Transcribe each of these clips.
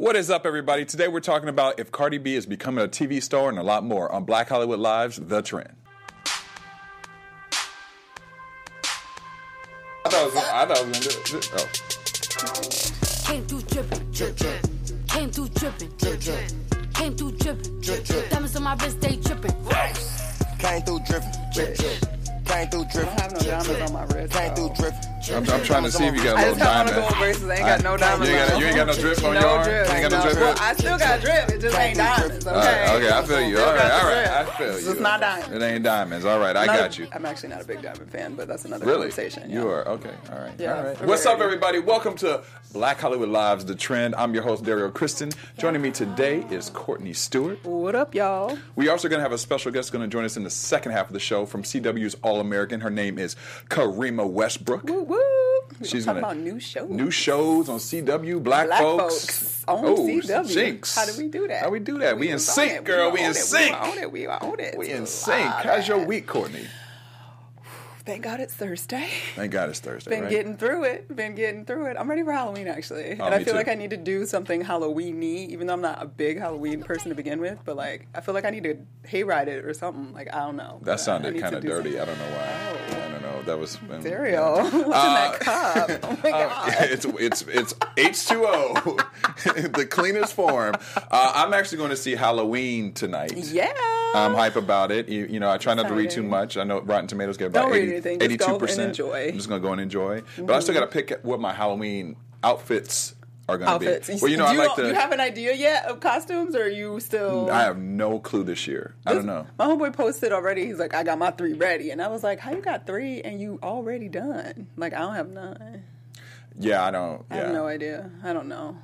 What is up, everybody? Today we're talking about if Cardi B is becoming a TV star and a lot more on Black Hollywood Live's The Trend. I thought I was, I thought I was gonna do it. Oh. Came through dripping, drip, drip. Came through dripping, drip, drip. Came through dripping, drip, drip. Diamonds on my wrist, they dripping. Came through dripping, drip, drip. Came through I dripping, don't have no diamonds on my wrist. came through dripping. I'm, I'm trying to see if you got a little just have on the diamond. gold braces. I ain't got no You diamonds. ain't got, you ain't got no drip on no your arm? drip. You ain't got no drip? Well, I still got drip. It just ain't diamonds. Okay. Right, okay, I feel you. All right, all right. I feel you. It's not diamonds. It ain't diamonds. All right, I Not- got you. I'm actually not a big diamond fan, but that's another Really? conversation. You are okay. All right. Yeah, All right. What's up, everybody? Welcome to Black Hollywood Live's The Trend. I'm your host Dario Kristen. Joining me today is Courtney Stewart. What up, y'all? We also going to have a special guest going to join us in the second half of the show from CW's All American. Her name is Karimah Westbrook. Woo woo. She's talking about new shows. New shows on CW, Black, Black Folks. Folks on oh, CW. Jinx. How do we do that? How we do that? We, in sync, girl. We, own in sync. We own it. We own it. We in sync. How's your week, Courtney? Thank God it's Thursday. Thank God it's Thursday. Been right? getting through it. Been getting through it. I'm ready for Halloween actually, Oh, and I feel too. like I need to do something Halloween-y, even though I'm not a big Halloween person to begin with. But like, I feel like I need to hayride it or something. Like, I don't know. But I- I That sounded kind of dirty. something. I don't know why. That was um, Cereal. What's in Uh, that cup? Oh my god. it's it's it's H two O, the cleanest form. Uh, I'm actually going to see Halloween tonight. yeah. I'm hype about it. You, you know, I try not to read too much. I know Rotten Tomatoes get about Don't read 80, anything. Just 82 go and percent. enjoy. Mm-hmm. I'm just going to go and enjoy. But I still got to pick what my Halloween outfits are going to Outfits. be. Well, you know, do I you, like to. you have an idea yet of costumes, or are you still? I have no clue this year. I don't know. My homeboy posted already. He's like, I got my three ready, and I was like, How you got three and you already done? Like, I don't have none. Yeah, I don't. Yeah. I have no idea. I don't know.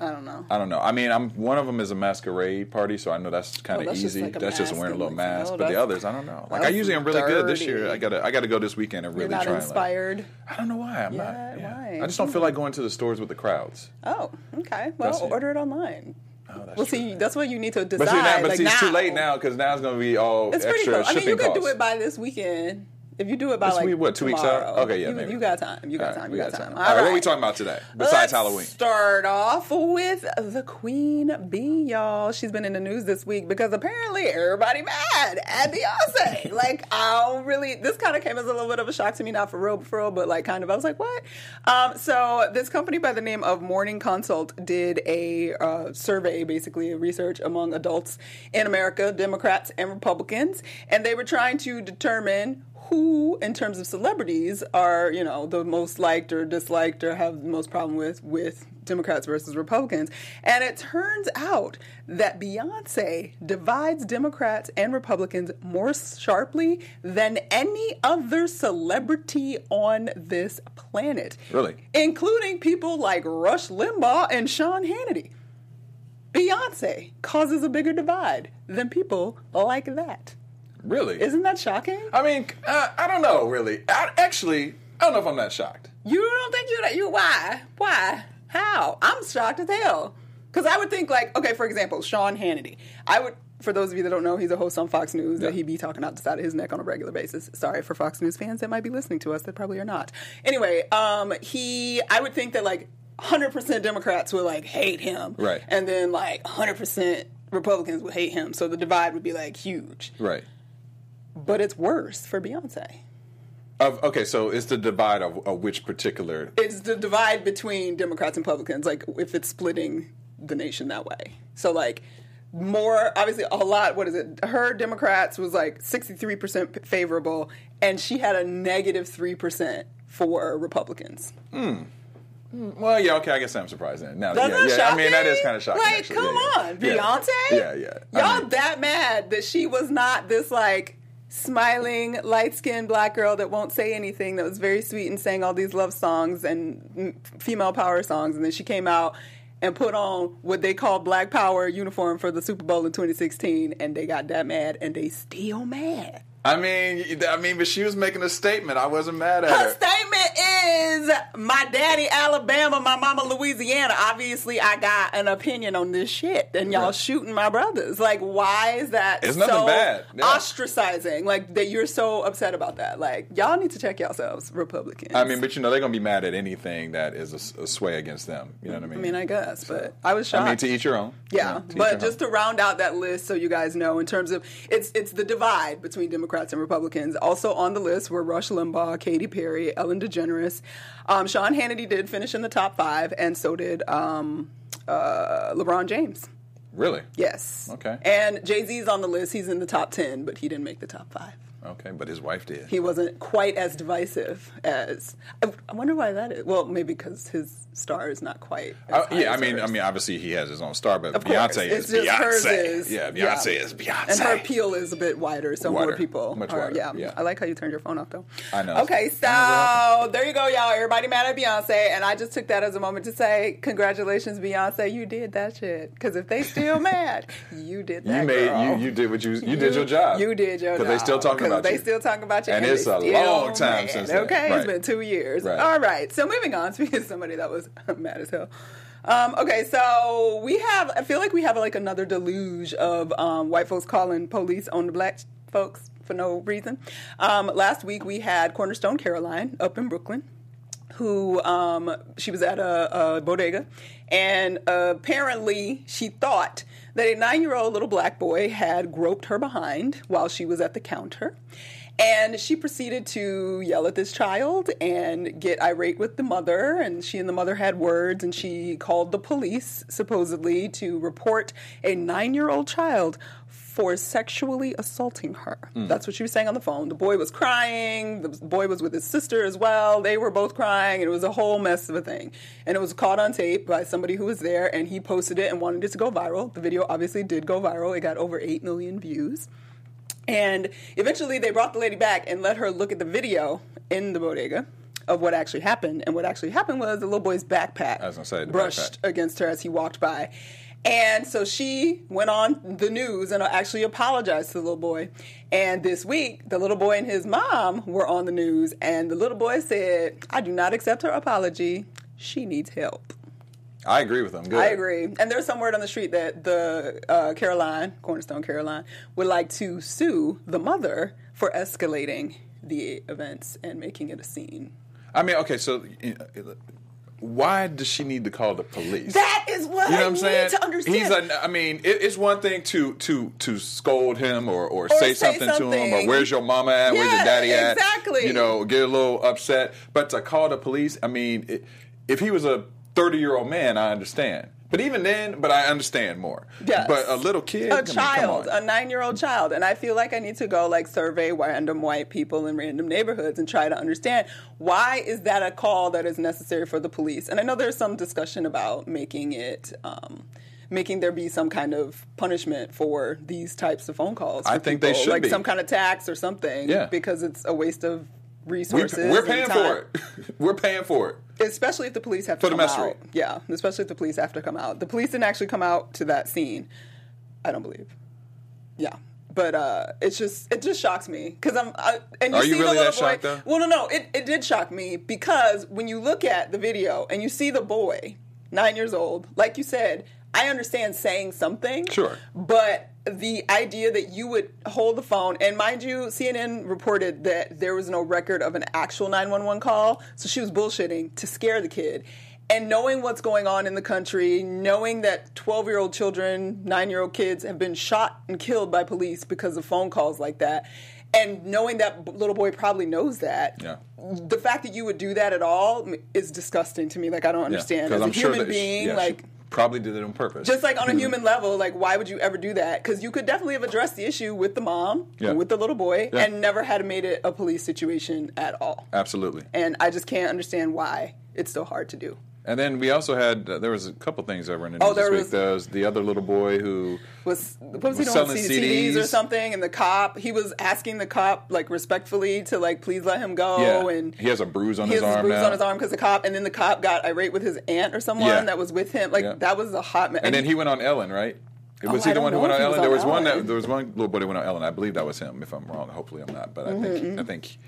I don't know. I don't know. I mean, I'm one of them is a masquerade party, so I know that's kind Oh, of just easy. like that's just wearing a little like, mask. oh, but the others, I don't know. Like I usually am really good this year. I gotta I gotta go this weekend and really You're not try. and, like- inspired. I don't know why. I'm Yeah, not. Yeah. why? I just don't feel hmm. like going to the stores with the crowds. Oh, okay. Well, That's order it online. Oh, that's Well, true. see, that's what you need to decide. but see, now, but like see, it's now. too late now because now it's gonna be all It's pretty extra close. I mean, you could do it by this weekend. If you do it by This like week, what, two weeks out? tomorrow, Okay, yeah, you, maybe. you got time. You got All right, time. You got got time. All right, what are we talking about today besides Let's Halloween? Start off with the Queen Bee, y'all. She's been in the news this week because apparently everybody mad at Beyonce. like, I don't really. This kind of came as a little bit of a shock to me, not for real, for real, but like kind of. I was like, what? Um, so this company by the name of Morning Consult did a uh, survey, basically a research among adults in America, Democrats and Republicans, and they were trying to determine who, in terms of celebrities, are you know the most liked or disliked or have the most problem with with Democrats versus Republicans. And it turns out that Beyonce divides Democrats and Republicans more sharply than any other celebrity on this planet. Really? Including people like Rush Limbaugh and Sean Hannity. Beyonce causes a bigger divide than people like that. Really? Isn't that shocking? I mean, uh, I don't know. Really, I, actually, I don't know if I'm that shocked. You don't think you're that? You why? Why? How? I'm shocked as hell. Because I would think like, okay, for example, Sean Hannity. I would, for those of you that don't know, he's a host on Fox News Yeah. that he be talking out the side of his neck on a regular basis. Sorry for Fox News fans that might be listening to us that probably are not. Anyway, um, he, I would think that like 100% Democrats would like hate him, Right. And then like 100% Republicans would hate him. So the divide would be like huge. Right. But it's worse for Beyonce. Of, okay, so it's the divide of, of which particular. it's the divide between Democrats and Republicans, like if it's splitting the nation that way. So like more obviously a lot what is it? Her Democrats was like 63% favorable and she had a negative 3% for Republicans. Hmm. Well, yeah, okay, I guess I'm surprised then. Now, That's yeah, yeah, shocking. I mean that is kind of shocking. Like, actually. come yeah, yeah. on, Beyonce. Yeah, yeah. I Y'all mean- that mad that she was not this like smiling, light skinned black girl that won't say anything, that was very sweet and sang all these love songs and female power songs. And then she came out and put on what they call Black Power uniform for the Super Bowl in 2016. And they got that mad and they still mad. I mean, I mean, but she was making a statement. I wasn't mad at Her her. statement is my daddy Alabama, my mama Louisiana. Obviously, I got an opinion on this shit, and y'all Right. shooting my brothers. Like, why is that It's nothing so bad. Yeah. ostracizing? Like that you're so upset about that. Like, y'all need to check yourselves, Republicans. I mean, but you know, they're gonna be mad at anything that is a sway against them. You know what I mean? I mean, I guess, but I was shocked. I mean, to each your own. Yeah, You know, but just own. to round out that list, so you guys know, in terms of it's it's the divide between Democrats and Republicans. Also on the list were Rush Limbaugh, Katy Perry, Ellen DeGeneres. Um, Sean Hannity did finish in the top five, and so did um, uh, LeBron James. really. Yes. Okay. And Jay Z's on the list. He's in the top ten, but he didn't make the top five. Okay, but his wife did. He wasn't quite as divisive as. I, I wonder why that is. Well, maybe because his star is not quite. As Uh, yeah, I mean, I mean, obviously he has his own star, but Of course. Beyonce It's is just Beyonce. hers is- yeah, yeah. Beyonce is Beyonce. And her appeal is a bit wider, so more people Much are. wider, Yeah. yeah. I like how you turned your phone off, though. I know. Okay, so there you go, y'all. Everybody mad at Beyonce, and I just took that as a moment to say, congratulations, Beyonce. You did that shit. Because if they still mad, you did that. You made girl. you you did what you you did your job. You did your job. Because they still talking about they you. still talking about you. And they it's a long time mad. since. Okay, Right. it's been two years. Right. All right. So moving on, speaking of somebody that was mad as hell. Um, okay, so we have. I feel like we have like another deluge of um, white folks calling police on the black folks for no reason. Um, last week we had Cornerstone Caroline up in Brooklyn who um, she was at a, a bodega, and apparently she thought that a nine-year-old little black boy had groped her behind while she was at the counter. And she proceeded to yell at this child and get irate with the mother. And she and the mother had words, and she called the police, supposedly, to report a nine year old child for sexually assaulting her. Mm. That's what she was saying on the phone. The boy was crying. The boy was with his sister as well. They were both crying, and it was a whole mess of a thing. And it was caught on tape by somebody who was there, and he posted it and wanted it to go viral. The video obviously did go viral. It got over 8 million views. And eventually they brought the lady back and let her look at the video in the bodega of what actually happened. And what actually happened was the little boy's backpack I was gonna say, brushed backpack. against her as he walked by. And so she went on the news and actually apologized to the little boy. And this week, the little boy and his mom were on the news, and the little boy said, I do not accept her apology. She needs help. I agree with them. Good. I agree. And there's some word on the street that the uh, Caroline, Cornerstone Caroline, would like to sue the mother for escalating the events and making it a scene. I mean, okay, so why does she need to call the police? That is what you know I what I'm need saying? to understand. He's a, I mean, it, it's one thing to to to scold him or, or, say, say something, to him or where's your mama at, where's your daddy at? exactly. You know, get a little upset. But to call the police, I mean, it, if he was a 30 year old man, I understand. But even then, but I understand more. Yes. But a little kid, a mean, child, on. a nine-year-old child, and I feel like I need to go like survey random white people in random neighborhoods and try to understand why is that a call that is necessary for the police. And I know there's some discussion about making it. Um, Making there be some kind of punishment for these types of phone calls. I think they should like be. some kind of tax or something. Yeah. because it's a waste of resources. we're and paying for it. we're paying for it. especially if the police have to For come out. Yeah, especially if the police have to come out. The police didn't actually come out to that scene. I don't believe. Yeah. But uh, it's just it just shocks me because I'm I, and you Are you see really the little that boy. shocked, though? Well, no, no, it, it did shock me because when you look at the video and you see the boy, nine years old, like you said, I understand saying something, Sure. but the idea that you would hold the phone, and mind you, CNN reported that there was no record of an actual 911 call, so she was bullshitting to scare the kid. And knowing what's going on in the country, knowing that 12 year old children, 9 year old kids have been shot and killed by police because of phone calls like that, and knowing that b- little boy probably knows that, Yeah. the fact that you would do that at all is disgusting to me. Like, I don't understand. As a human that she- being, yeah, she like, probably did it on purpose. just like on a human level, like why would you ever do that? Because you could definitely have addressed the issue with the mom, Yeah. with the little boy, Yeah. and never had made it a police situation at all. Absolutely. And I just can't understand why it's so hard to do. And then we also had uh, there was a couple things that were in the Oh, this week. was- There was the other little boy who Was was Was selling CDs or something? And the cop, he was asking the cop like respectfully to like please let him go. yeah, And he has a bruise on his arm. he his has a arm bruise now. on his arm because the cop, and then the cop got irate with his aunt or someone Yeah. that was with him. Like Yeah. that was a hot. Mess And then he went on Ellen, right? Was Oh, he the one who went on was Ellen? There was one that there was one little boy that went on Ellen. I believe that was him. If I'm wrong, hopefully I'm not. But I think I think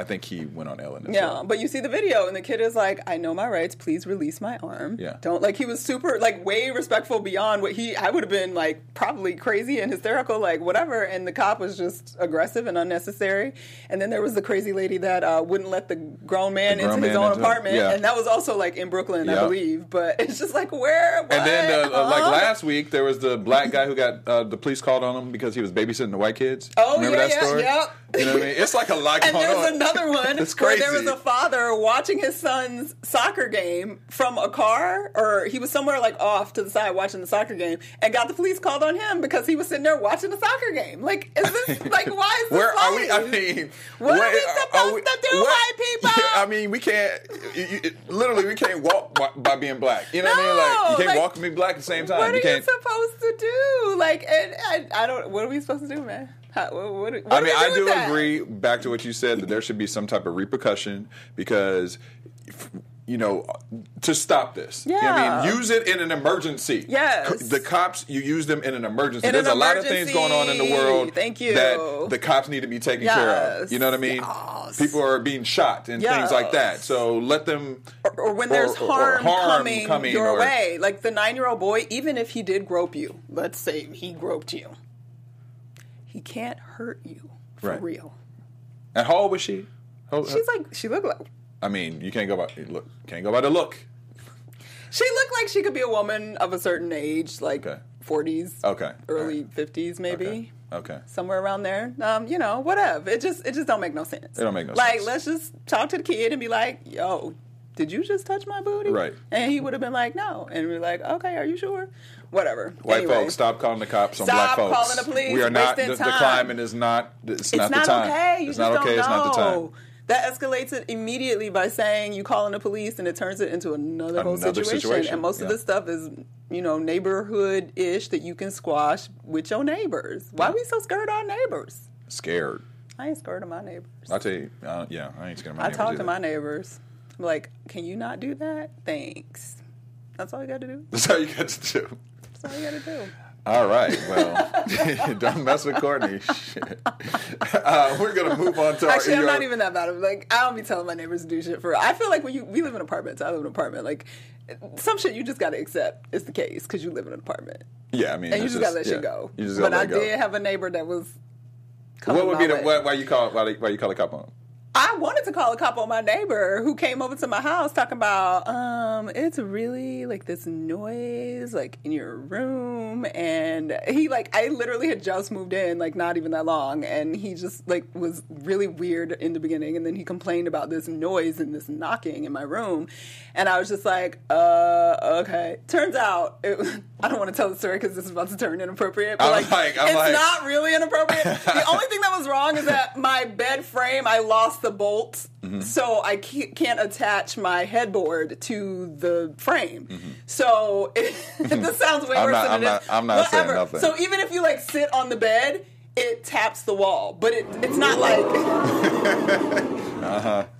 I think he went on Ellen. As Yeah, well. but you see the video, and the kid is like, "I know my rights. Please release my arm." Yeah. don't like he was super like way respectful beyond what he. I would have been like probably crazy and hysterical, like whatever. And the cop was just aggressive and unnecessary. And then there was the crazy lady that uh, wouldn't let the grown man The grown into his own into- apartment, yeah. and that was also like in Brooklyn, I believe. But it's just like where. What? And then, uh, uh, like last week, there was the black guy who got uh, the police called on him because he was babysitting the white kids. Oh, Remember yeah, that yeah, story? yep. You know what I mean? It's like a lot And going there's on. another one It's crazy. where there was a father watching his son's soccer game from a car, or he was somewhere like off to the side watching the soccer game, and got the police called on him because he was sitting there watching the soccer game. Like, is this like why is this? Where are we? I mean, What are we supposed to do, white people? Yeah, I mean, we can't. You, you- literally, we can't walk by, by being black. You know what I mean? Like, you can't like, walk and be black at the same time. What are you you can't. supposed to do? Like, and, I, I don't. What are we supposed to do, man? How, what, what, I mean, I do agree. Back to what you said that there should be some type of repercussion because, if- you know, to stop this. You know I mean, use it in an emergency. Yes. The cops, you use them in an emergency. In There's an a lot of things going on in the world. Thank you. That the cops need to be taken care of. Yes. You know what I mean? Yes. People are being shot and things like that. Yes. So let them. or, or when there's or- or harm, harm coming, coming your way. Like the nine year old boy, even if he did grope you, let's say he groped you, he can't hurt you for Right. real. And how old was she? How- She's like, she looked like. I mean, you can't go by look. Can't go by the look. She looked like she could be a woman of a certain age, like 40s, Okay. early 50s, maybe. Okay. Okay. Somewhere around there, um, you know, whatever. It just, it just don't make no sense. It don't make no like, sense. Like, let's just talk to the kid and be like, "Yo, did you just touch my booty?" Right. And he would have been like, "No," and we're like, "Okay, are you sure?" Whatever. White Anyway. folks, stop calling the cops on Stop black folks. calling the police, We are not. The, the climate is not. It's, It's not, not, the time. okay. You it's not okay. know. It's not the time. That escalates it immediately by saying you calling the police, and it turns it into another, whole situation. situation, And most of yeah. this stuff is, you know, neighborhood ish that you can squash with your neighbors. Why are we so scared of our neighbors? Scared. I ain't scared of my neighbors. I'll tell you. Uh, yeah, I ain't scared of my neighbors. I neighbors talk to my neighbors. I'm like, can you not do that? Thanks. That's all you got to do. That's all you got to do. That's all you got to do. All right. Well, don't mess with Courtney. Shit. Uh, we're gonna move on to Actually. I'm ER not even that bad. I'm like, I don't be telling my neighbors to do shit for. I feel like when you we live in apartments. I live in an apartment. Like some shit you just got to accept is the case because you live in an apartment Yeah, I mean, and you just, gotta let yeah. shit go. You just but gotta I let go. did have a neighbor that was. What would be the way. why, why you call why, why you call the cop on? I wanted to call a cop on my neighbor who came over to my house talking about um it's really like this noise like in your room. And he like I literally had just moved in like not even that long. And he just like was really weird in the beginning. And then he complained about this noise and this knocking in my room. And I was just like uh okay. Turns out it, I don't want to tell the story because this is about to turn inappropriate but I'm like, like- I'm it's like- not really inappropriate the only thing that was wrong is that my bed frame I lost the bolts, Mm-hmm. so I can't, attach my headboard to the frame. Mm-hmm. So it, this sounds way I'm worse not- than I'm it not- is. I'm not saying Whatever. nothing. So even if you like sit on the bed, it taps the wall, but it, it's not like That's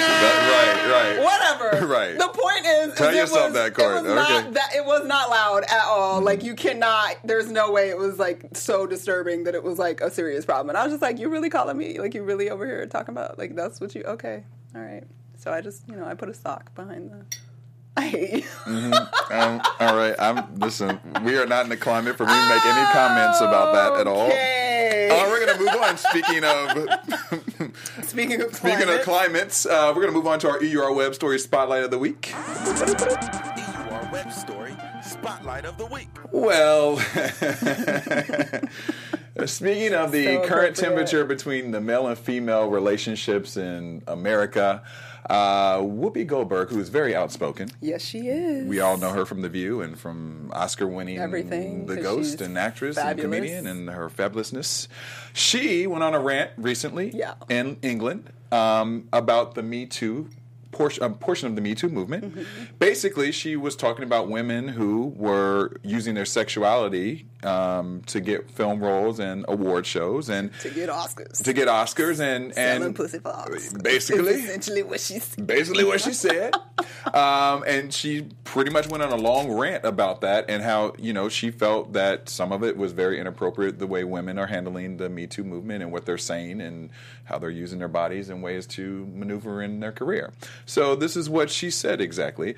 that, right, right. whatever. Right. The point is, Tell is yourself was, that, Court. It was not Okay. that. It was not loud at all. Like you cannot. There's no way it was like so disturbing that it was like a serious problem. And I was just like, you really calling me? Like you really over here talking about like that's what you? Okay, all right. So I just you know I put a sock behind the. I hate you. Um, all right, I'm listen. We are not in the climate for me to make any comments about that at all. Okay. Uh, we're gonna move on. Speaking of Speaking of speaking climate, of climates, uh, we're gonna move on to our EUR Web Story Spotlight of the Week. EUR Web Story Spotlight of the Week. Well, speaking of the So current temperature between the male and female relationships in America, uh, Whoopi Goldberg, who is very outspoken, yes, she is. we all know her from The View and from Oscar-winning Everything, The Ghost and actress fabulous. and comedian and her fabulousness. She went on a rant recently Yeah. in England um, about the Me Too portion, a portion of the Me Too movement. Mm-hmm. Basically, she was talking about women who were using their sexuality um, to get film roles and award shows and to get Oscars. to get Oscars and Selling and pussy for Oscars. basically essentially what she said. basically what she said. Um, and she pretty much went on a long rant about that and how, you know, she felt that some of it was very inappropriate the way women are handling the Me Too movement and what they're saying and how they're using their bodies in ways to maneuver in their career. So this is what she said exactly.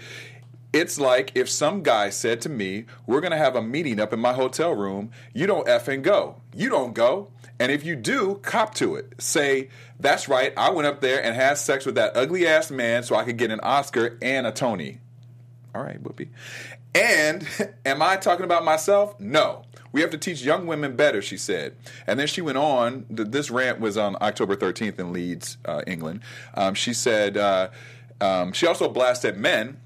It's like if some guy said to me, We're going to have a meeting up in my hotel room, you don't effing go. You don't go. And if you do, cop to it. Say, That's right, I went up there and had sex with that ugly ass man so I could get an Oscar and a Tony. All right, Whoopi. And am I talking about myself? No. We have to teach young women better, she said. And then she went on. th- This rant was on October 13th in Leeds, uh, England. Um, she said, uh, um, she also blasted men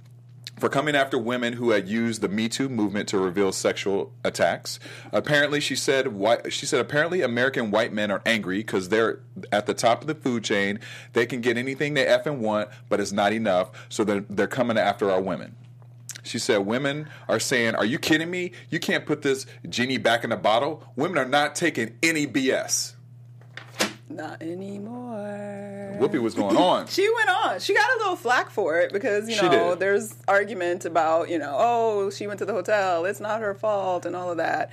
for coming after women who had used the Me Too movement to reveal sexual attacks. Apparently, she said, she said, apparently American white men are angry because they're at the top of the food chain. They can get anything they effing want, but it's not enough, so they're, they're coming after our women. She said, Women are saying, Are you kidding me? You can't put this genie back in the bottle. Women are not taking any BS. Not anymore. Whoopi was going on. She went on. She got a little flack for it because you know there's argument about you know oh she went to the hotel it's not her fault and all of that,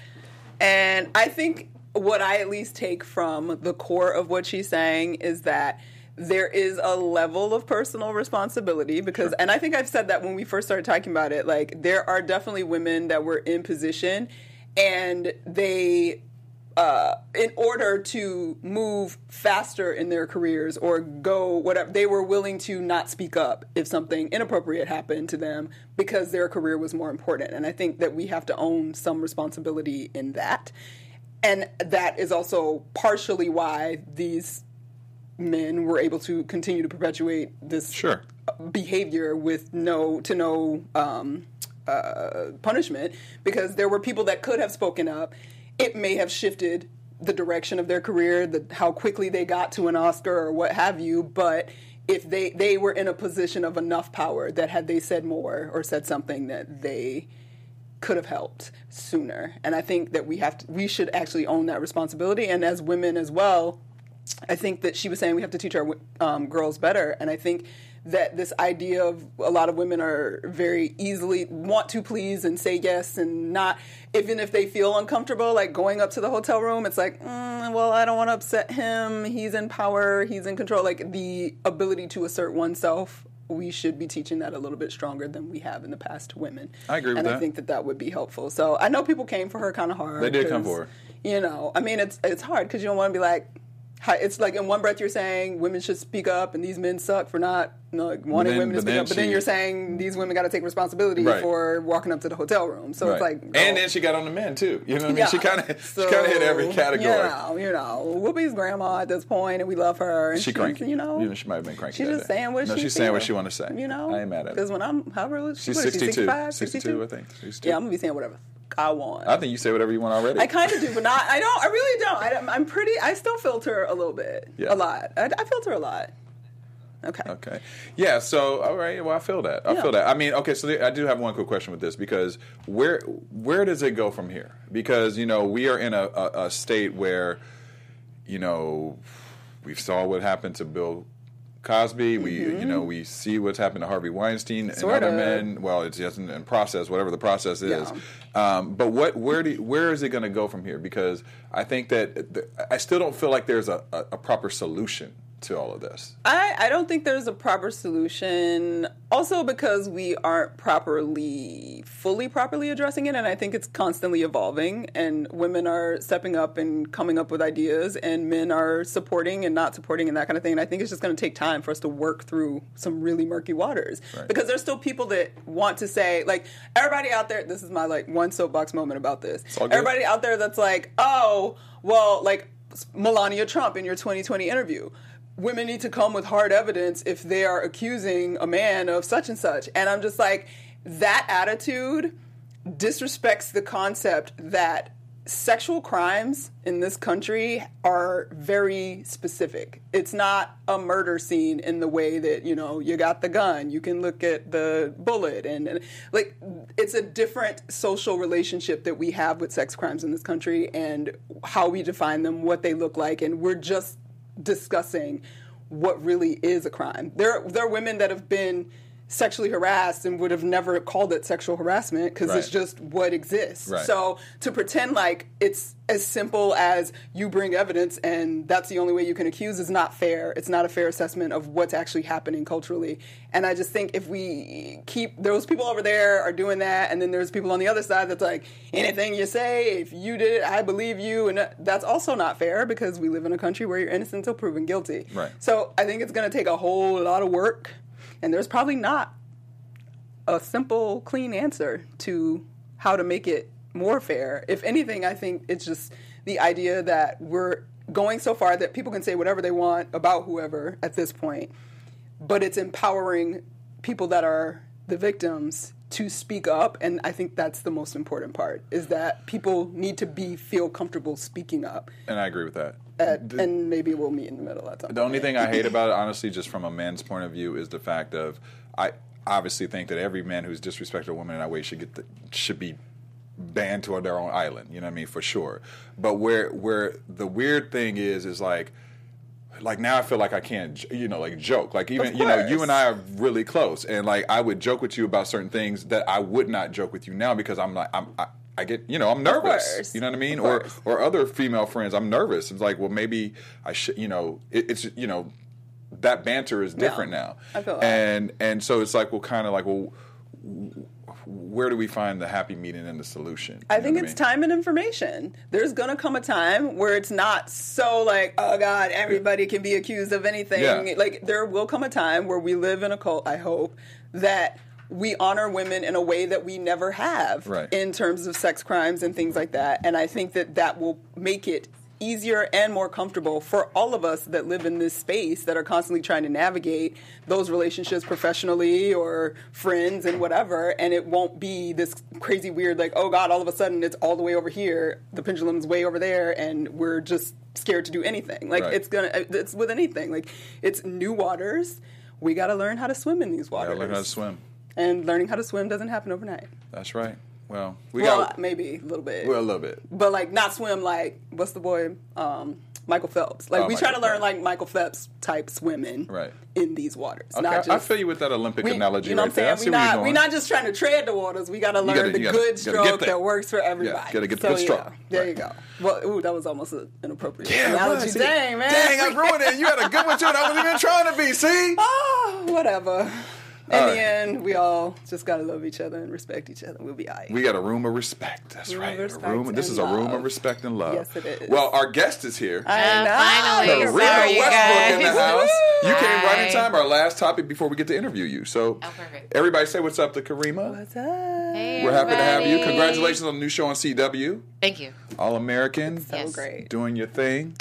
and I think what I at least take from the core of what she's saying is that there is a level of personal responsibility because and I think I've said that when we first started talking about it like there are definitely women that were in position and they uh, in order to move faster in their careers or go whatever, they were willing to not speak up if something inappropriate happened to them because their career was more important. And I think that we have to own some responsibility in that. And that is also partially why these men were able to continue to perpetuate this Sure. behavior with no to no um, uh, punishment because there were people that could have spoken up. It may have shifted the direction of their career, the, how quickly they got to an Oscar or what have you. But if they they were in a position of enough power that had they said more or said something that they could have helped sooner. And I think that we have to, we should actually own that responsibility. And as women as well, I think that she was saying we have to teach our um, girls better, and I think that this idea of a lot of women are very easily want to please and say yes and not even if they feel uncomfortable like going up to the hotel room it's like mm, well i don't want to upset him. He's in power. He's in control. Like the ability to assert oneself we should be teaching that a little bit stronger than we have in the past to women. I agree with and i that. think that that would be helpful. So i know people came for her kind of hard They did come for her. you know i mean it's it's hard because you don't want to be like it's like in one breath you're saying women should speak up and these men suck for not you know, like wanting then- women to speak up but then you're saying these women got to take responsibility Right. for walking up to the hotel room so it's Right. like and oh. then she got on the men too. You know what I mean? Yeah. She kind of So, she kind of hit every category. You know, you know, Whoopi's grandma at this point, and we love her. And She she's, cranky. You know, Even she might have been cranky She's just day. saying what No, she she's saying what she wanna say. You know, I ain't mad at it. Because when I'm, however old She's what is she, 62. 65, 62, I think. 62. Yeah, I'm gonna be saying whatever I want. I think you say whatever you want already. I kind of do, but not. I don't. I really don't. I, I'm pretty. I still filter a little bit. Yeah. A lot. I, I filter a lot. Okay. Okay. Yeah. So, all right. Well, I feel that. I Yeah. feel that. I mean, okay. So I do have one quick question with this because where where does it go from here? Because you know we are in a, a, a state where you know we saw what happened to Bill Cosby. We you know we see what's happened to Harvey Weinstein and Mm-hmm. Sorta. other men. Well, it's just in, in process, whatever the process is. Um, but what where do where is it going to go from here? Because I think that the, I still don't feel like there's a, a, a proper solution to all of this. I, I don't think there's a proper solution. Also, because we aren't properly, fully properly addressing it, and I think it's constantly evolving. And women are stepping up and coming up with ideas, and men are supporting and not supporting, and that kind of thing. And I think it's just going to take time for us to work through some really murky waters Right. because there's still people that want to say, like, everybody out there. This is my like one soapbox moment about this. Everybody out there that's like, oh, well, like Melania Trump in your 2020 interview. Women need to come with hard evidence if they are accusing a man of such and such. And I'm just like, that attitude disrespects the concept that sexual crimes in this country are very specific. It's not a murder scene in the way that, you know, you got the gun, you can look at the bullet and, and like it's a different social relationship that we have with sex crimes in this country and how we define them, what they look like and we're just discussing what really is a crime. There there are women that have been sexually harassed and would have never called it sexual harassment because it's just what exists. Right. So to pretend like it's as simple as you bring evidence and that's the only way you can accuse is not fair. It's not a fair assessment of what's actually happening culturally. And I just think if we keep those people over there are doing that, and then there's people on the other side that's like anything you say, if you did it, I believe you, and that's also not fair because we live in a country where you're innocent until proven guilty. Right. So I think it's going to take a whole lot of work, and there's probably not a simple, clean answer to how to make it more fair. If anything, I think it's just the idea that we're going so far that people can say whatever they want about whoever at this point, but it's empowering people that are the victims to speak up and I think that's the most important part is that people need to be feel comfortable speaking up And I agree with that. at, and maybe we'll meet in the middle at some The only thing I hate about it, honestly, just from a man's point of view, is the fact of I obviously think that every man who's disrespected a woman in that way should get the, should be banned to their own island. You know what I mean, for sure. But where where the weird thing is is like. Like now, I feel like I can't, you know, like joke. Like even, you know, you and I are really close, and like I would joke with you about certain things that I would not joke with you now because I'm like, I'm, I, I get, you know, I'm nervous. You know what I mean? Or or other female friends, I'm nervous. It's like, well, maybe I should, you know, it, it's, you know, that banter is different now. I feel that. and and so it's like, well, kind of like, well, where do we find the happy meeting and the solution? I think it's mean? time and information. There's gonna come a time where it's not so like, oh God, everybody can be accused of anything. Yeah. Like there will come a time where we live in a cult. I hope that we honor women in a way that we never have Right. in terms of sex crimes and things like that. And I think that that will make it easier and more comfortable for all of us that live in this space that are constantly trying to navigate those relationships professionally or friends and whatever and it won't be this crazy weird like oh god all of a sudden it's all the way over here the pendulum's way over there and we're just scared to do anything like Right. it's gonna uh, it's with anything like it's new waters we got to learn how to swim in these waters Gotta learn how to swim. and learning how to swim doesn't happen overnight That's right. Well, we well got maybe a little bit well, a little bit. but like not swim like what's the boy um Michael Phelps. Like Oh, we try to learn Phelps. like Michael Phelps type swimming Right. in these waters. Okay, just I feel you with that Olympic we, analogy you know right what. I'm saying? We're not we're not just trying to tread the waters. We got to learn gotta- the gotta- good get stroke that works for everybody. Yeah, gotta get the so, good stroke. Yeah, there you go. Well, ooh, that was almost an inappropriate Yeah, analogy. right, see? Dang, man. Dang, I ruined it. You had a good one too. I wasn't even trying to be. See? Oh, whatever. In All the right. end, we all just gotta love each other and respect each other. We'll be alright. We got a room of respect. That's Room right. respect a room. This and is a room of respect and love. Yes, it is. Well, our guest is here. I Uh, know. finally. Rita Sorry, you Westbrook in the guys. house. You came right in time. Our last topic before we get to interview you. So, Oh, perfect. everybody say what's up to Karimah. What's up? Hey, We're happy to have you. Congratulations on the new show on CW. Thank you. All American. So Yes. great. Doing your thing.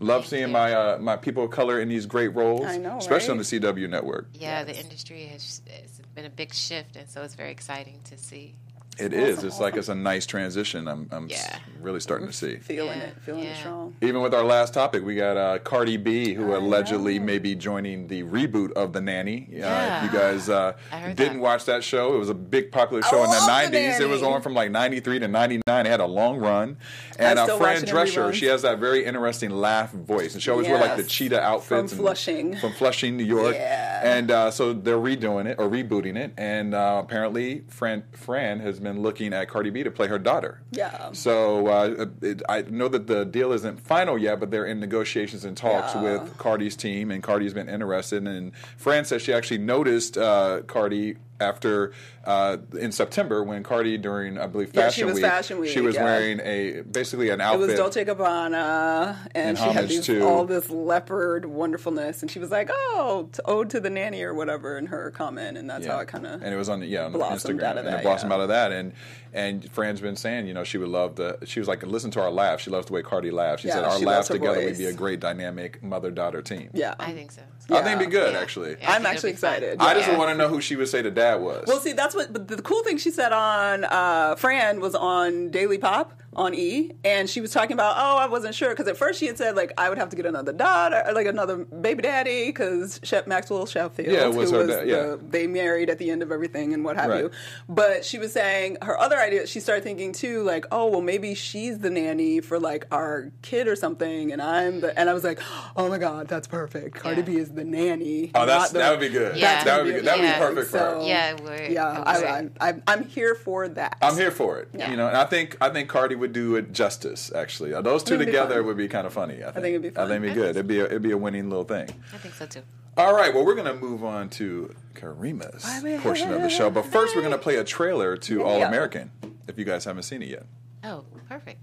Love Thank seeing you. my uh, my people of color in these great roles. I know, especially right? on the CW network. Yeah, the industry has it's been a big shift, and so it's very exciting to see. It is. It's like it's a nice transition. I'm, I'm Yeah. really starting to see. Feeling Yeah, it, feeling it strong. Even with our last topic, we got uh, Cardi B, who I allegedly know. may be joining the reboot of The Nanny. Uh, Yeah. if you guys uh, didn't that. watch that show, it was a big popular show I in the love The 90s. It was on from like 93 to 99. It had a long run. And I uh, still Fran watch it in Drescher, she has that very interesting laugh voice. And she always wore like the cheetah outfits. From and- Flushing. From Flushing, New York. Yeah. And uh, so they're redoing it or rebooting it. And uh, apparently, Fran, Fran has been looking at Cardi B to play her daughter. Yeah. So uh, it, I know that the deal isn't final yet, but they're in negotiations and talks Yeah. with Cardi's team, and Cardi's been interested. And Fran says she actually noticed uh, Cardi after uh, in September when Cardi during I believe Yeah, she Fashion was Week, Fashion Week, she was yeah. wearing a basically an outfit. It was Dolce Gabbana, and she had these, to- all this leopard wonderfulness, and she was like, "Oh, ode to the nanny" or whatever in her comment, and that's Yeah. how it kind of and it was on yeah on blossomed Instagram out of and it blossomed yeah. out of that and and Fran's been saying you know she would love the she was like listen to our laugh she loves the way Cardi laughs she Yeah, said our she laugh loves her together would be a great dynamic mother daughter team yeah. I think so. I think it'd be good Yeah. actually Yeah. I I'm actually it'll excited. I just Yeah. want to know who she would say the dad was Well, see, that's what. But the cool thing she said on uh, Fran was on Daily Pop on E, and she was talking about, oh, I wasn't sure because at first she had said like I would have to get another daughter, or, like another baby daddy, because Shep Maxwell Sheffield, Yeah, it was who her was dad, yeah. the, they married at the end of everything and what have Right. you. But she was saying her other idea. She started thinking too, like, oh, well, maybe she's the nanny for like our kid or something, and I'm the. And I was like, oh my god, that's perfect. Cardi Yeah. B is the nanny. Oh, that's the- that would be good. Yeah. That would be good. That would Yeah. be perfect for her. Yeah, it would. Yeah, It I, would. I, I, I'm here for that. I'm here for it. Yeah. You know, and I think I think Cardi would do it justice. Actually, Uh, those two together would be kind of funny. I think. think it'd be I think it'd be good. It'd be a, it'd be a winning little thing. I think so too. All right. Well, we're gonna move on to Karimah's portion of the show, but first we're gonna play a trailer to All American. If you guys haven't seen it yet. Oh, perfect.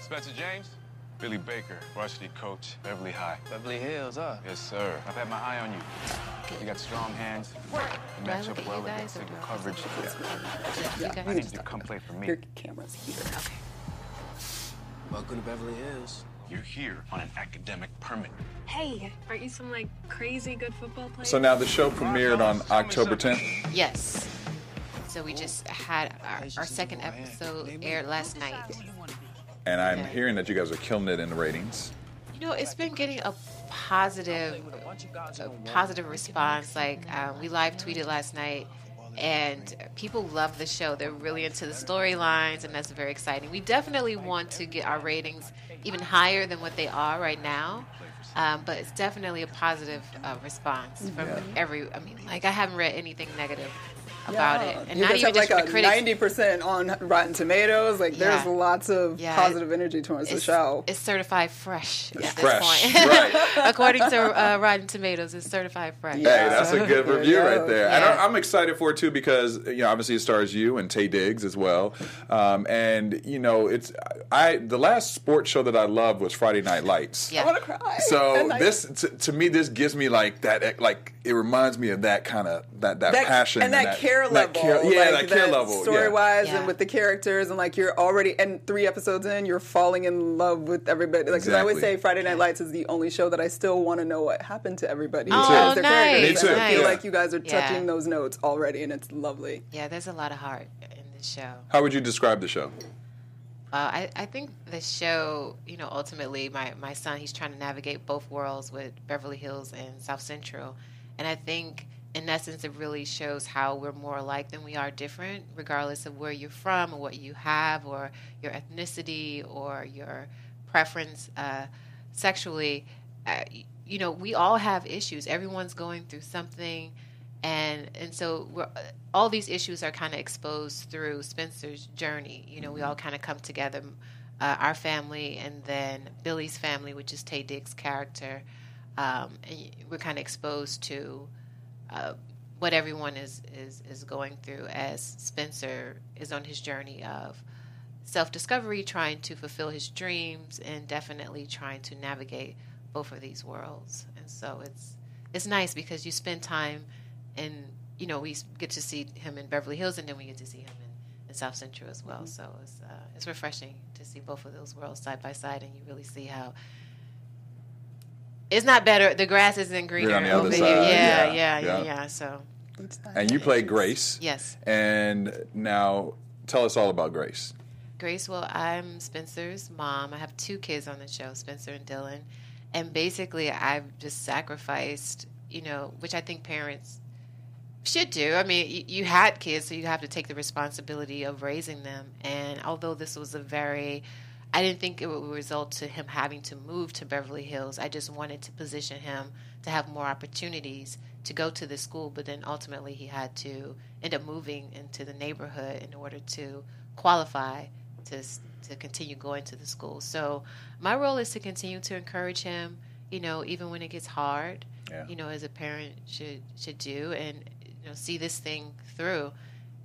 Spencer James, Billy Baker, varsity coach, Beverly High. Beverly Hills, huh? Yes, sir. I've had my eye on you. You got strong hands. You Do I match look up at well you guys against or single do coverage. Yeah, you I need you to come play for me. Your camera's here. Okay. Welcome to Beverly Hills. You're here on an academic permit. Hey, aren't you some like crazy good football player? So now the show premiered on October 10th. Yes. So we just had our, our second episode aired last night. And I'm Yeah. hearing that you guys are killing it in the ratings. You know, it's been getting a positive, a positive response. Like um, we live tweeted last night, and people love the show. They're really into the storylines, and that's very exciting. We definitely want to get our ratings even higher than what they are right now. Um, but it's definitely a positive uh, response from every. I mean, like I haven't read anything negative about Yeah. it, and you not guys even have just like a critics. ninety percent on Rotten Tomatoes. Like, there's lots of Yeah. positive energy towards the show. it's certified fresh at this fresh, point. right. According to uh, Rotten Tomatoes, it's certified fresh. Hey, that's a good review right there. And I- I'm excited for it too because you know obviously it stars you and Taye Diggs as well. Um, and you know it's I the last sports show that I loved was Friday Night Lights. Yeah. I want to cry. So And this to, to me this gives me like that like it reminds me of that kind of that, that that, passion and that, care that level, care- yeah, like that care level. story yeah. wise, Yeah. and with the characters, and like you're already and three episodes in, you're falling in love with everybody. Like 'cause I always say, Friday Night Lights is the only show that I still want to know what happened to everybody. Oh, as their nice. Me too, I feel yeah. like you guys are Yeah. touching those notes already, and it's lovely. Yeah, there's a lot of heart in this show. How would you describe the show? Uh, I, I think the show, you know, ultimately, my, my son, he's trying to navigate both worlds with Beverly Hills and South Central. And I think, in essence, it really shows how we're more alike than we are different, regardless of where you're from or what you have or your ethnicity or your preference uh, sexually. Uh, you know, we all have issues. Everyone's going through something and and so we're, all these issues are kind of exposed through Spencer's journey. You know, we all kind of come together, uh, our family, and then Billy's family, which is Taye Diggs' character, um, and we're kind of exposed to uh, what everyone is, is is going through as Spencer is on his journey of self discovery, trying to fulfill his dreams, and definitely trying to navigate both of these worlds. And so it's it's nice because you spend time and you know we get to see him in Beverly Hills, and then we get to see him in, in South Central as well. So it's uh, it's refreshing to see both of those worlds side by side, and you really see how it's not better. The grass isn't greener on the other over side, here. Yeah, yeah, yeah, yeah, yeah. yeah. So And you play Grace. yes, And now tell us all about Grace. Grace. Well, I'm Spencer's mom. I have two kids on the show, Spencer and Dylan, and basically I've just sacrificed, you know, which I think parents should do. I mean, you, you had kids, so you have to take the responsibility of raising them. And although this was a very, I didn't think it would result to him having to move to Beverly Hills. I just wanted to position him to have more opportunities to go to the school. But then ultimately, he had to end up moving into the neighborhood in order to qualify to to continue going to the school. So my role is to continue to encourage him. You know, even when it gets hard Yeah. you know, as a parent should should do, and you know, see this thing through.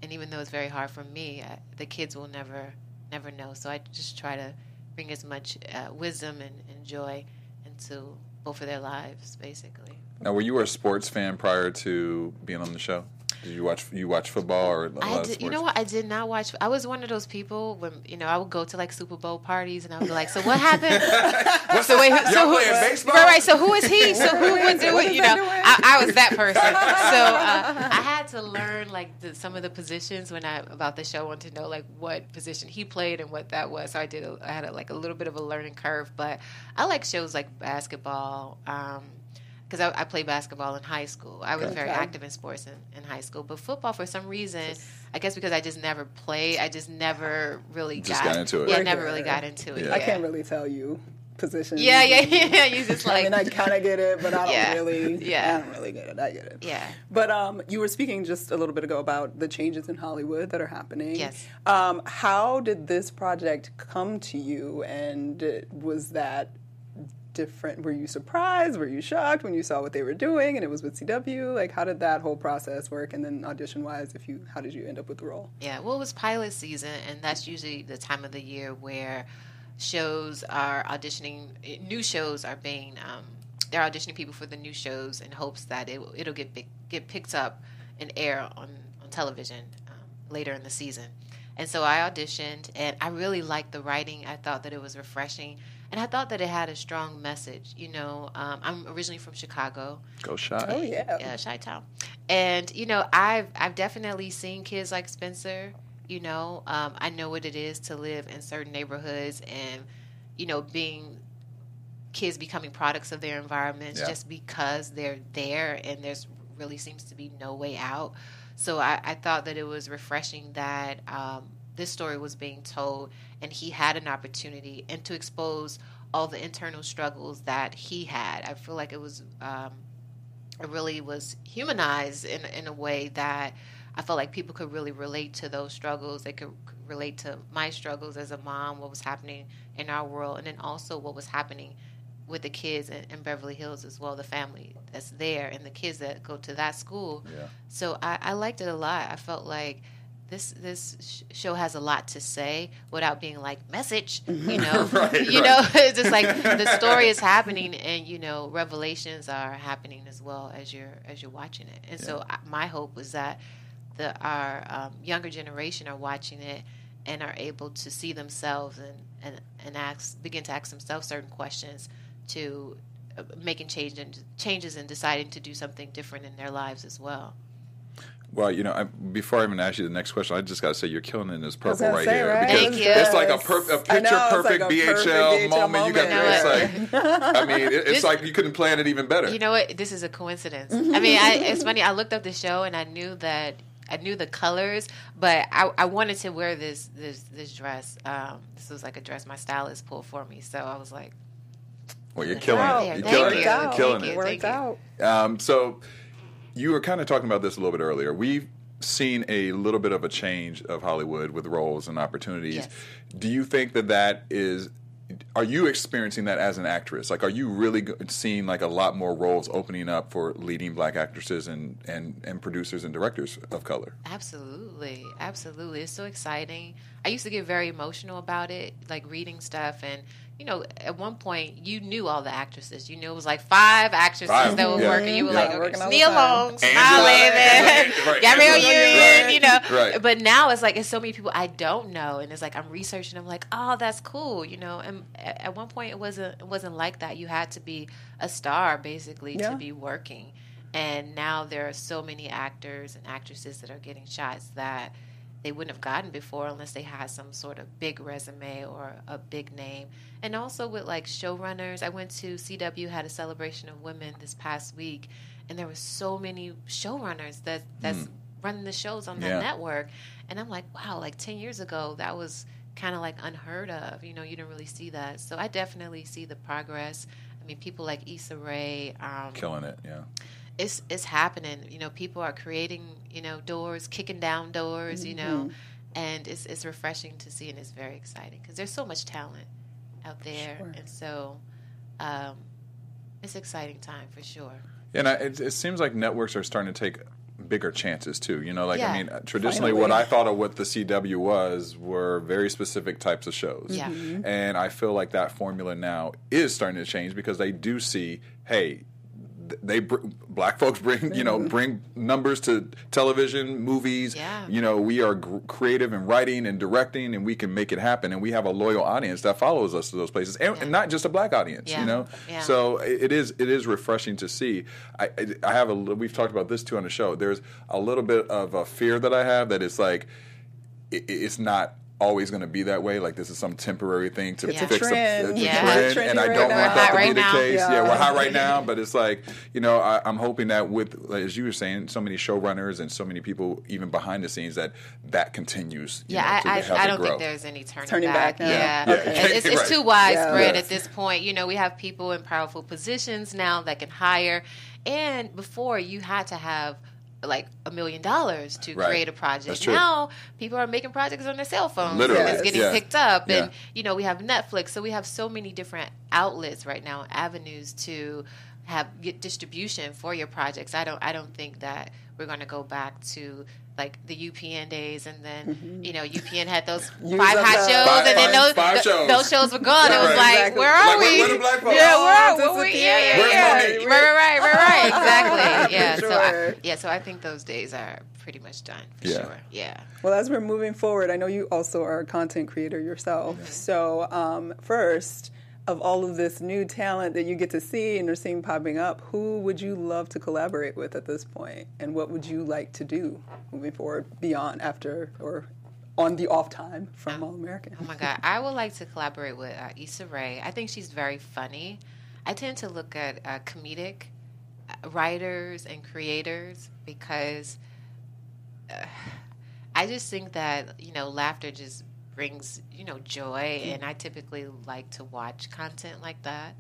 And even though it's very hard for me, I, the kids will never never know. So I just try to bring as much uh, wisdom and, and joy into both of their lives, basically. Now, were you a sports fan prior to being on the show? Did you watch you watch football or I did, you know what? I did not watch. I was one of those people when you know I would go to like Super Bowl parties and I would be like, "So what happened? so wait, who- so who, baseball? right, right? So who is he? So who would do it? You know. I, I was that person. So uh, I had to learn like the, some of the positions when I about the show. I wanted to know like what position he played and what that was. So I did. A, I had a, like a little bit of a learning curve, but I like shows like basketball. Um, because I, I played basketball in high school. I was very active in sports in, in high school. But football, for some reason, I guess because I just never played, I just never really Just got, got into it. Yeah, Right never really got into it. Yeah. Yeah. I can't really tell you positions. Yeah, yeah, yeah. You just like I like, mean, I kind of get it, but I don't Yeah. really. Yeah. I don't really get it. I get it. yeah. But um, you were speaking just a little bit ago about the changes in Hollywood that are happening. Yes. Um, how did this project come to you, and was that different? Were you surprised? Were you shocked when you saw what they were doing, and it was with CW? Like, how did that whole process work? And then audition wise, if you, how did you end up with the role? Yeah, well, it was pilot season, and that's usually the time of the year where shows are auditioning. New shows are being um, they're auditioning people for the new shows in hopes that it it'll get get picked up and air on on television um, later in the season. And so I auditioned, and I really liked the writing. I thought that it was refreshing, and I thought that it had a strong message. You know, um, I'm originally from Chicago, Go Chi. Oh yeah. yeah, Chi Town. And you know, I've I've definitely seen kids like Spencer. You know, um, I know what it is to live in certain neighborhoods, and you know, being kids becoming products of their environments Yeah. just because they're there, and there's really seems to be no way out. So I, I thought that it was refreshing that um, this story was being told, and he had an opportunity, and to expose all the internal struggles that he had. I feel like it was. Um, it really was humanized in in a way that I felt like people could really relate to those struggles. They could relate to my struggles as a mom, what was happening in our world, and then also what was happening with the kids in, in Beverly Hills as well, the family that's there, and the kids that go to that school. Yeah. So I, I liked it a lot. I felt like this this sh- show has a lot to say without being like message, you know. Right, you right. know, it's just like the story is happening, and you know, revelations are happening as well as you're as you're watching it. And so I, my hope was that the our um, younger generation are watching it and are able to see themselves and and and ask begin to ask themselves certain questions to uh, making change and changes and deciding to do something different in their lives as well. Well, you know, I, before I even ask you the next question, I just got to say you're killing it in this purple right say, here right? because Thank you. it's like a, Yes. per, a I picture know, perfect like a BHL, BHL moment. You got moment. it's like, I mean, it, it's This- like you couldn't plan it even better. You know what? This is a coincidence. I mean, I, it's funny. I looked up the show and I knew that I knew the colors, but I, I wanted to wear this this this dress. Um, this was like a dress my stylist pulled for me, so I was like, well, you're killing Wow. it. You're killing you. it. Worked You're out. killing Thank it. you. Worked out. Um, so you were kind of talking about this a little bit earlier. We've seen a little bit of a change of Hollywood with roles and opportunities. Yes. Do you think that that is? Are you experiencing that as an actress? Like, are you really seeing like a lot more roles opening up for leading black actresses and and and producers and directors of color? Absolutely, absolutely. It's so exciting. I used to get very emotional about it, like reading stuff, and you know, at one point you knew all the actresses. You knew it was like five actresses Five, that were yeah. working. You were Yeah. like, okay, Working all the Nia time. Long, Smiley, Right. Gabrielle Union, Union. you know. Right. But now it's like it's so many people I don't know, and it's like I'm researching. I'm like, oh, that's cool, you know. And at at one point it wasn't it wasn't like that. You had to be a star basically Yeah. to be working. And now there are so many actors and actresses that are getting shots that they wouldn't have gotten before unless they had some sort of big resume or a big name. And also with like showrunners, I went to CW had a celebration of women this past week, and there were so many showrunners that that's running the shows on that Yeah. network. And I'm like, wow, like 10 years ago, that was kind of like unheard of. You know, you didn't really see that. So I definitely see the progress. I mean, people like Issa Rae, um, Killing it, yeah. It's it's happening. You know, people are creating, you know, doors, kicking down doors, you know, and it's it's refreshing to see and it's very exciting because there's so much talent out there, Sure. and so um, it's exciting time for sure. And I, it, it seems like networks are starting to take bigger chances too. You know, like I mean, traditionally, Finally. what I thought of what the CW was were very specific types of shows. Yeah. And I feel like that formula now is starting to change because they do see, hey, they br- black folks bring you know mm-hmm. bring numbers to television, movies. Yeah. You know, we are gr- creative in writing and directing, and we can make it happen. And we have a loyal audience that follows us to those places, and, and not just a black audience. Yeah. You know, Yeah. so it is it is refreshing to see. I I- I have a we've talked about this too on the show. There's a little bit of a fear that I have that it's like it, it's not always going to be that way. Like this is some temporary thing to It's a fix trend. a, it's Yeah. a trend, and I don't now. want that to Hot be right the now. case. Yeah. Yeah. we're hot right now, but it's like you know I, I'm hoping that with as you were saying, so many showrunners and so many people even behind the scenes that that continues. you know, Yeah, to I, have I, I don't grow. think there's any turning, Turning back now. Yeah, Yeah. It's, it's, it's Right. too widespread Yeah. at this point. You know, we have people in powerful positions now that can hire, and before you had to have like a million dollars to Right. create a project. Now people are making projects on their cell phones. Literally, and it's getting yeah. picked up, Yeah. and you know we have Netflix, so we have so many different outlets right now, avenues to have get distribution for your projects. I don't I don't think that we're going to go back to like the UPN days, and then you know UPN had those Use five hot the- shows, Five- and then those five th- shows. those shows were gone. It was Right. like, Exactly. where are Like, we? Where, where the yeah, where are Oh, we? disappeared. Yeah, yeah, Where's yeah. Mo'Nique? Right, right, right, right, exactly. For Yeah, so I, yeah, so I think those days are pretty much done for Yeah. sure. Yeah. Well, as we're moving forward, I know you also are a content creator yourself. So, um, first, of all of this new talent that you get to see and are seeing popping up, who would you love to collaborate with at this point? And what would you like to do moving forward beyond, after, or on the off time from All American? Oh my God, I would like to collaborate with uh, Issa Rae. I think she's very funny. I tend to look at uh, comedic uh, writers and creators because uh, I just think that you know laughter just brings you know joy, and I typically like to watch content like that.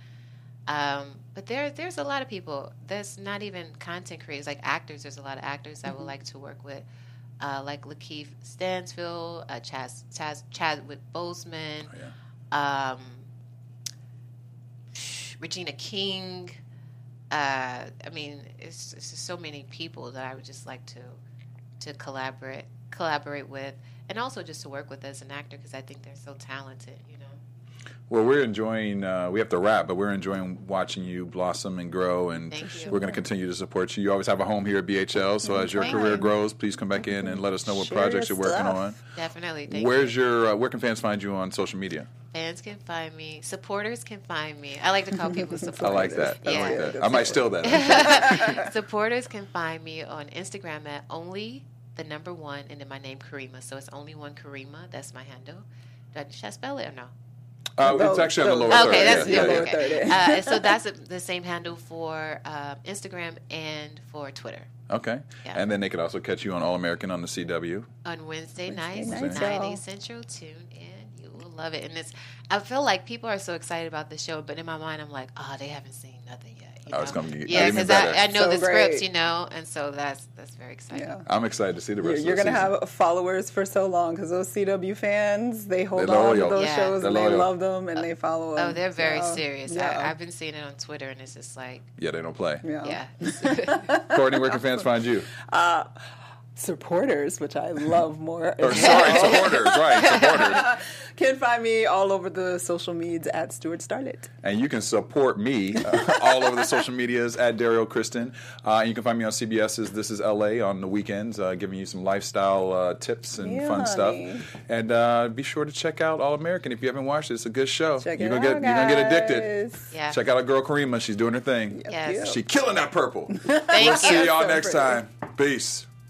Um, but there, there's a lot of people. that's not even content creators like actors. There's a lot of actors I would like to work with, uh, like LaKeith Stanfield, uh, Chaz, Chaz, Chadwick Boseman, um, Regina King. Uh, I mean, it's, it's just so many people that I would just like to to collaborate collaborate with, and also just to work with as an actor because I think they're so talented. You know. Well, we're enjoying. Uh, we have to wrap, but we're enjoying watching you blossom and grow, and we're going to continue to support you. You always have a home here at BHL, so as your Thank career you. grows, please come back in and let us know what Share projects you're working stuff. on. Definitely. Thank Where's you. your? Uh, where can fans find you on social media? Fans can find me. Supporters can find me. I like to call people supporters. I like that. I Yeah. like that. I might steal that. Supporters can find me on Instagram at only the number one and then my name Karimah. So it's only one Karimah. That's my handle. Do I, should I spell it or no? Uh, it's No, actually on the no. lower Okay, third. that's yeah, okay. yeah, okay. yeah. Uh, so that's the same handle for um, Instagram and for Twitter. Okay. Yeah. And then they could also catch you on All American on the CW. on Wednesday, nights, nights, nine eight central. Tune in, you will love it. And it's, I feel like people are so excited about the show, but in my mind, I'm like, oh, they haven't seen nothing yet. You Oh, know? it's gonna be yeah, because. I, I know So the scripts, you know, and so that's that's very exciting. Yeah. I'm excited to see the You're, rest you're of the going to have followers for so long because those CW fans, they hold They're on to those Yeah. shows They're and they love them and uh, they follow oh, them. Oh, they're very So, serious. Yeah. I, I've been seeing it on Twitter, and it's just like, Yeah, they don't play. yeah. yeah. Courtney, where can fans find you? Uh, Supporters, which I love more. Or, sorry, supporters, right? Supporters. can find me all over the social medias at Stuart Starlet. And you can support me uh, all over the social medias at Dario Kristen. Uh, and you can find me on CBS's This Is LA on the weekends, uh, giving you some lifestyle uh, tips and Yeah, fun stuff. And uh, be sure to check out All American if you haven't watched it. It's a good show. Check you're it gonna out, get you're gonna get addicted. Yeah. Check out our girl Karimah. She's doing her thing. Yes. She killing that purple. Thank we'll you. see y'all So next pretty. time. Peace.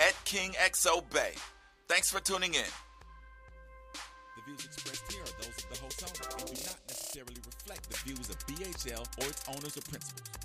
at KingXOBay. Thanks for tuning in. The views expressed here are those of the host owner and do not necessarily reflect the views of BHL or its owners or principals.